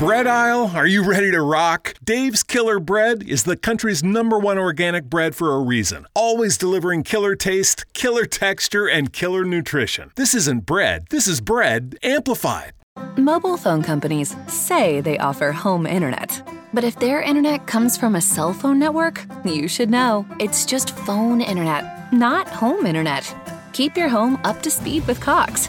bread aisle? Are you ready to rock? Dave's Killer Bread is the country's number one organic bread for a reason. Always delivering killer taste, killer texture, and killer nutrition. This isn't bread, this is bread amplified. Mobile phone companies say they offer home internet. But if their internet comes from a cell phone network, you should know it's just phone internet, not home internet. Keep your home up to speed with Cox.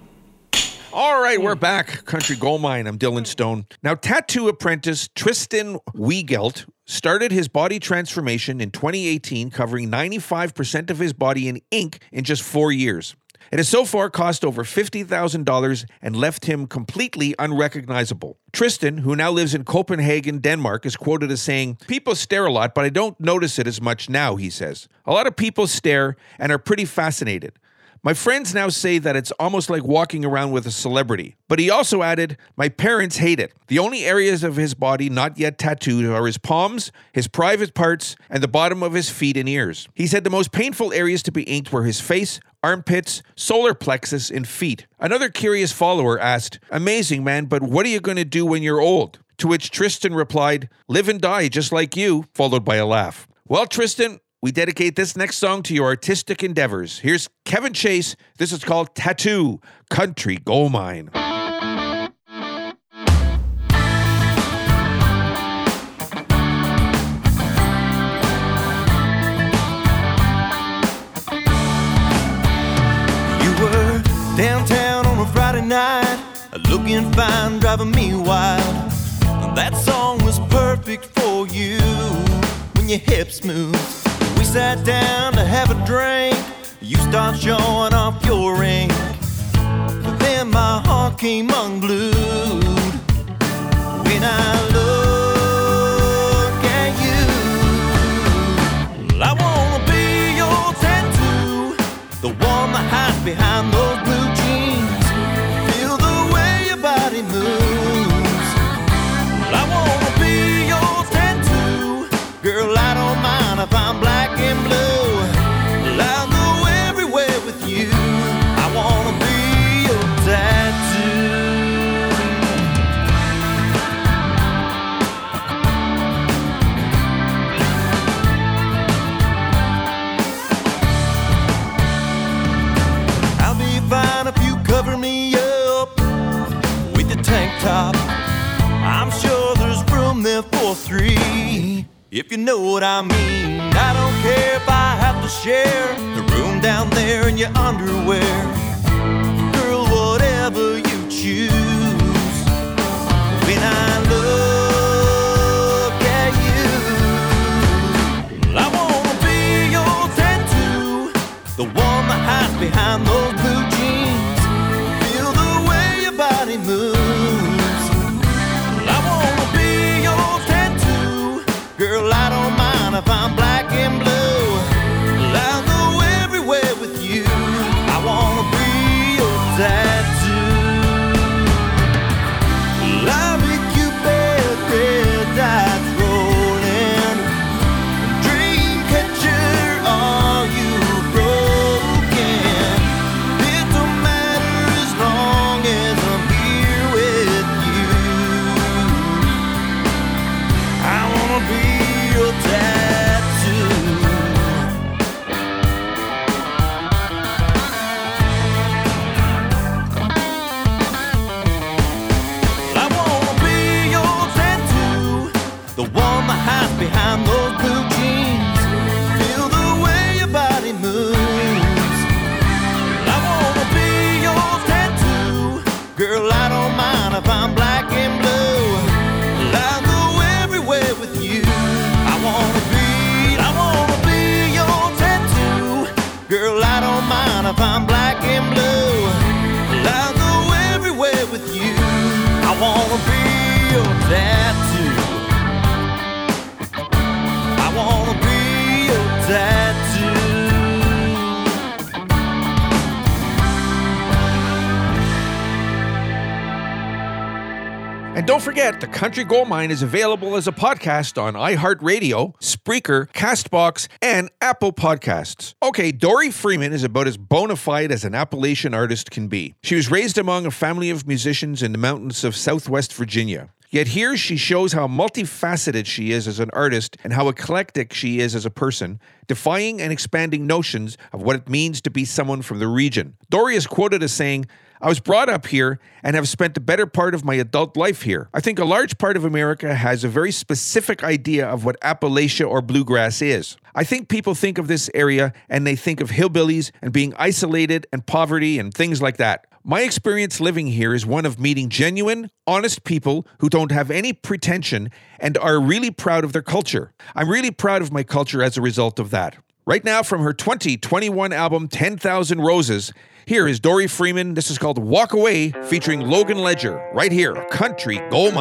All right, we're back. Country Gold Mine. I'm Dylan Stone. Now, tattoo apprentice Tristan Wiegelt started his body transformation in 2018, covering 95% of his body in ink in just four years. It has so far cost over $50,000 and left him completely unrecognizable. Tristan, who now lives in Copenhagen, Denmark, is quoted as saying, People stare a lot, but I don't notice it as much now, he says. A lot of people stare and are pretty fascinated. My friends now say that it's almost like walking around with a celebrity. But he also added, My parents hate it. The only areas of his body not yet tattooed are his palms, his private parts, and the bottom of his feet and ears. He said the most painful areas to be inked were his face, armpits, solar plexus, and feet. Another curious follower asked, Amazing, man, but what are you going to do when you're old? To which Tristan replied, Live and die just like you, followed by a laugh. Well, Tristan, we dedicate this next song to your artistic endeavors. Here's Kevin Chase. This is called Tattoo Country Gold Mine. You were downtown on a Friday night, looking fine, driving me wild. That song was perfect for you when your hips moved. Sat down to have a drink. You start showing off your ring. But then my heart came unglued when I look at you. I wanna be your tattoo, the one that hides behind those three, if you know what I mean. I don't care if I have to share the room down there in your underwear. Girl, whatever you choose. When I look at you, I wanna be your tattoo, the one that hides behind those And don't forget, The Country Gold Mine is available as a podcast on iHeartRadio, Spreaker, Castbox, and Apple Podcasts. Okay, Dori Freeman is about as bona fide as an Appalachian artist can be. She was raised among a family of musicians in the mountains of southwest Virginia. Yet here she shows how multifaceted she is as an artist and how eclectic she is as a person, defying and expanding notions of what it means to be someone from the region. Dori is quoted as saying, I was brought up here and have spent the better part of my adult life here. I think a large part of America has a very specific idea of what Appalachia or bluegrass is. I think people think of this area and they think of hillbillies and being isolated and poverty and things like that. My experience living here is one of meeting genuine, honest people who don't have any pretension and are really proud of their culture. I'm really proud of my culture as a result of that. Right now, from her 2021 album 10,000 Roses, here is Dori Freeman. This is called Walk Away, featuring Logan Ledger, right here, Country Gold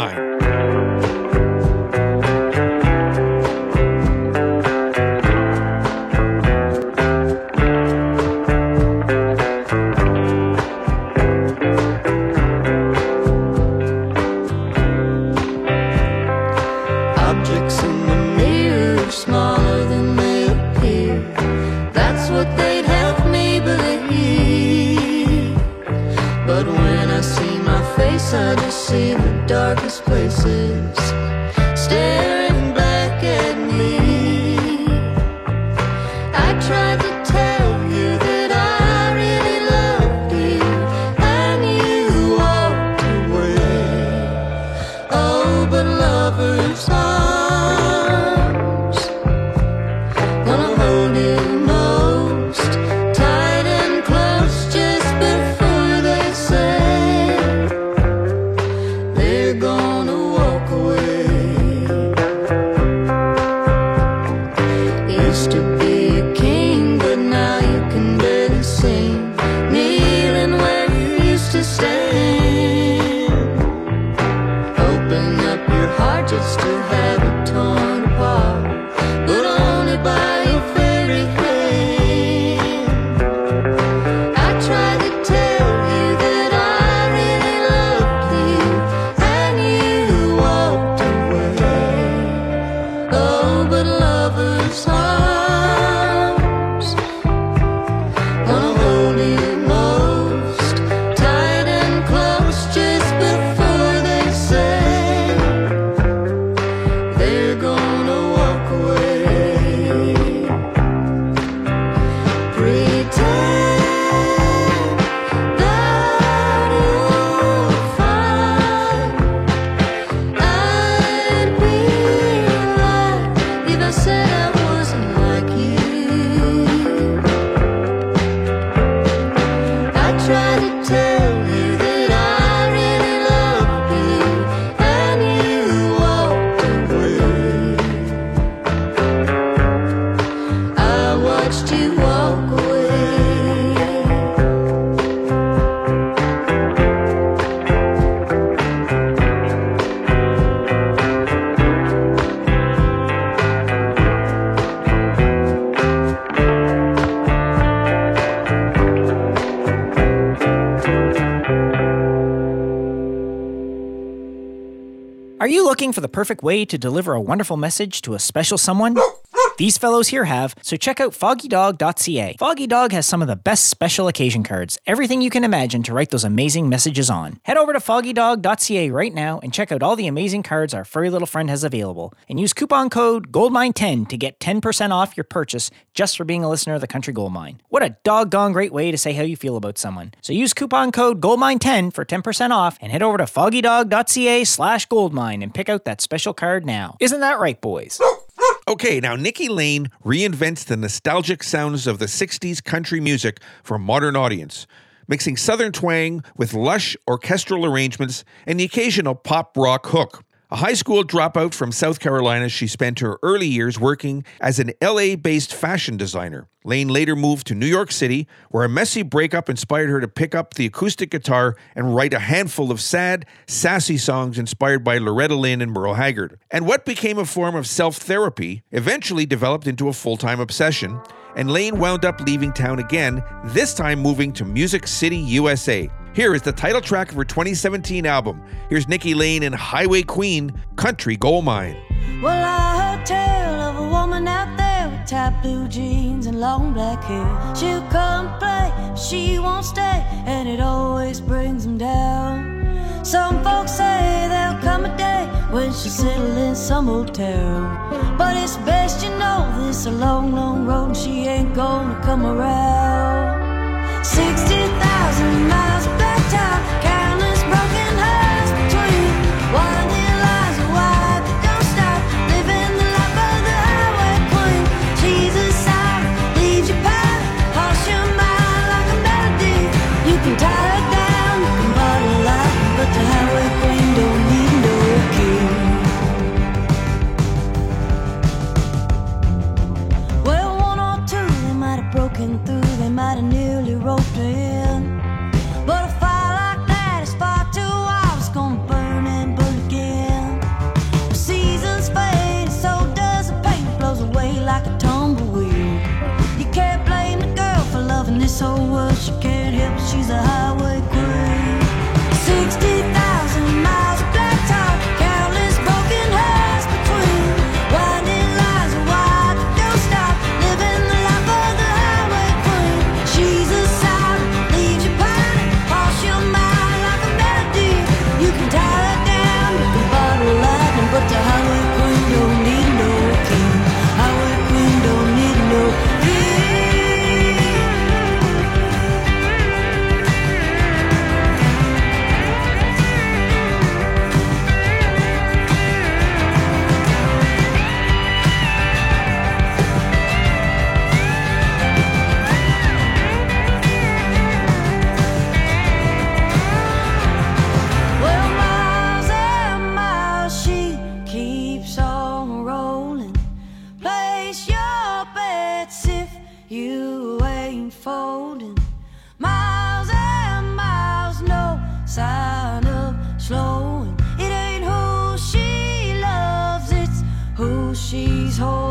looking for the perfect way to deliver a wonderful message to a special someone? These fellows here have, so check out foggydog.ca. Foggy Dog has some of the best special occasion cards, everything you can imagine to write those amazing messages on. Head over to foggydog.ca right now and check out all the amazing cards our furry little friend has available. And use coupon code GOLDMINE10 to get 10% off your purchase just for being a listener of the Country Gold Mine. What a doggone great way to say how you feel about someone. So use coupon code GOLDMINE10 for 10% off and head over to foggydog.ca slash goldmine and pick out that special card now. Isn't that right, boys? Okay, now Nikki Lane reinvents the nostalgic sounds of the 60s country music for a modern audience, mixing southern twang with lush orchestral arrangements and the occasional pop rock hook. A high school dropout from South Carolina, she spent her early years working as an LA based fashion designer. Lane later moved to New York City, where a messy breakup inspired her to pick up the acoustic guitar and write a handful of sad, sassy songs inspired by Loretta Lynn and Merle Haggard. And what became a form of self therapy eventually developed into a full time obsession, and Lane wound up leaving town again, this time moving to Music City, USA. Here is the title track of her 2017 album. Here's Nikki Lane in Highway Queen, Country Goldmine. Well, I heard tale of a woman out there with tight blue jeans and long black hair. She'll come play, she won't stay, and it always brings them down. Some folks say there'll come a day when she'll settle in some hotel. But it's best you know this a long, long road, and she ain't gonna come around. 60,000. she's home.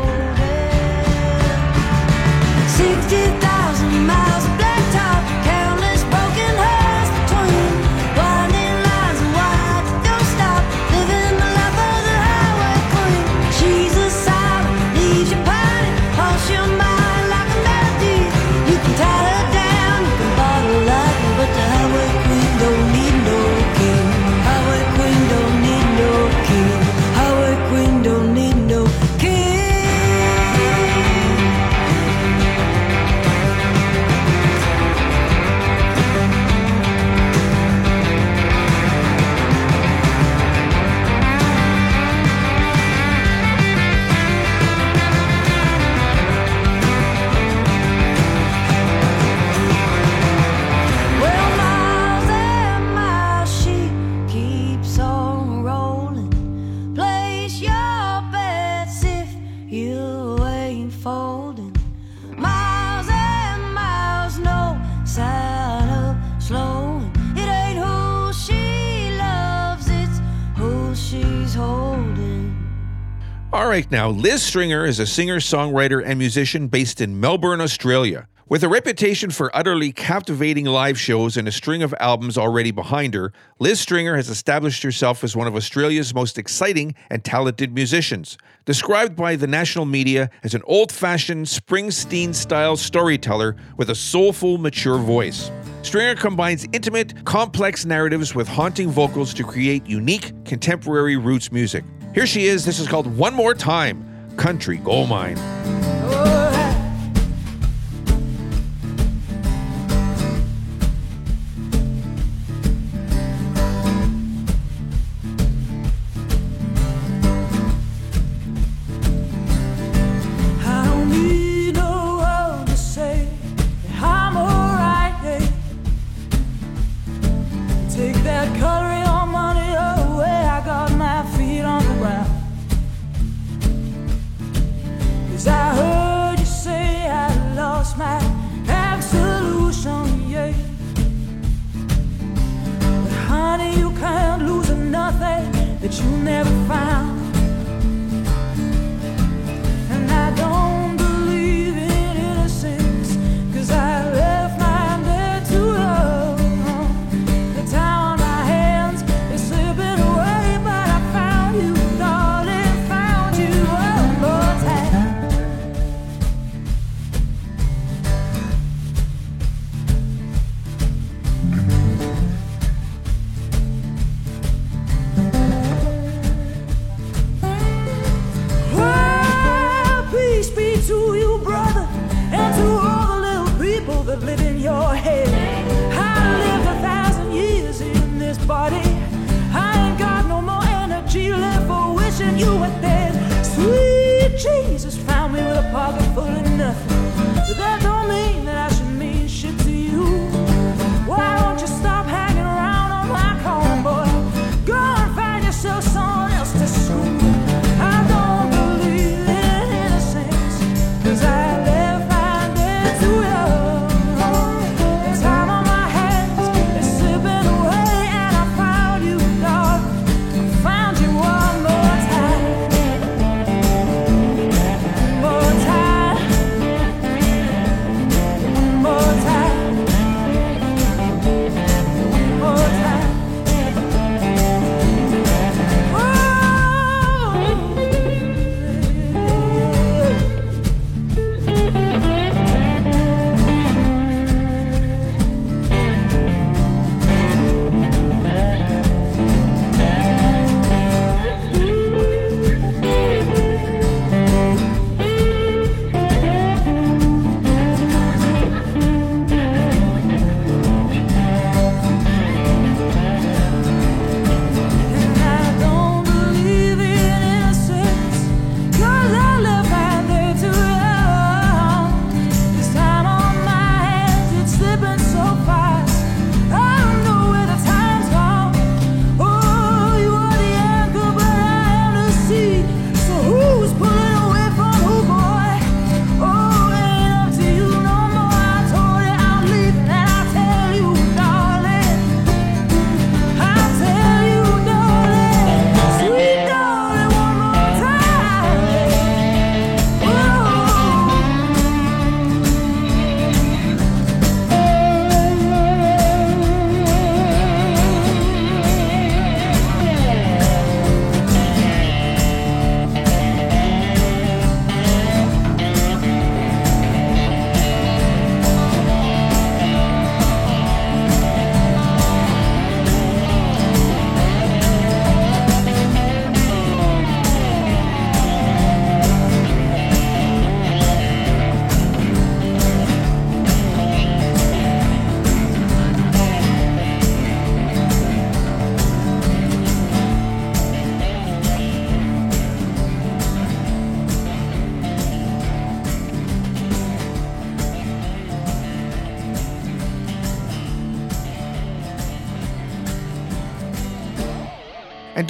All right, now, Liz Stringer is a singer, songwriter, and musician based in Melbourne, Australia. With a reputation for utterly captivating live shows and a string of albums already behind her, Liz Stringer has established herself as one of Australia's most exciting and talented musicians. Described by the national media as an old fashioned Springsteen style storyteller with a soulful, mature voice. Stringer combines intimate, complex narratives with haunting vocals to create unique, contemporary roots music. Here she is. This is called One More Time Country Gold Mine. that you never found.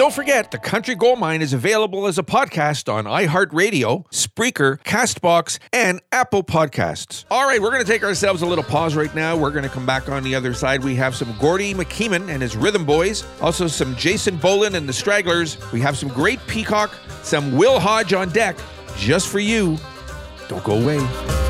Don't forget, The Country Gold Mine is available as a podcast on iHeartRadio, Spreaker, Castbox, and Apple Podcasts. All right, we're going to take ourselves a little pause right now. We're going to come back on the other side. We have some Gordie MacKeeman and his Rhythm Boys, also some Jason Boland and the Stragglers. We have some great Peacock, some Will Hodge on deck, just for you. Don't go away.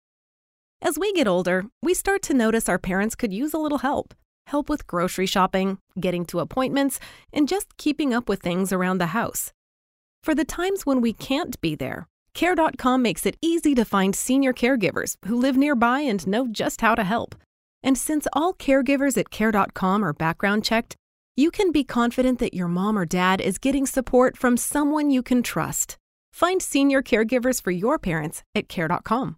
As we get older, we start to notice our parents could use a little help. Help with grocery shopping, getting to appointments, and just keeping up with things around the house. For the times when we can't be there, Care.com makes it easy to find senior caregivers who live nearby and know just how to help. And since all caregivers at Care.com are background checked, you can be confident that your mom or dad is getting support from someone you can trust. Find senior caregivers for your parents at Care.com.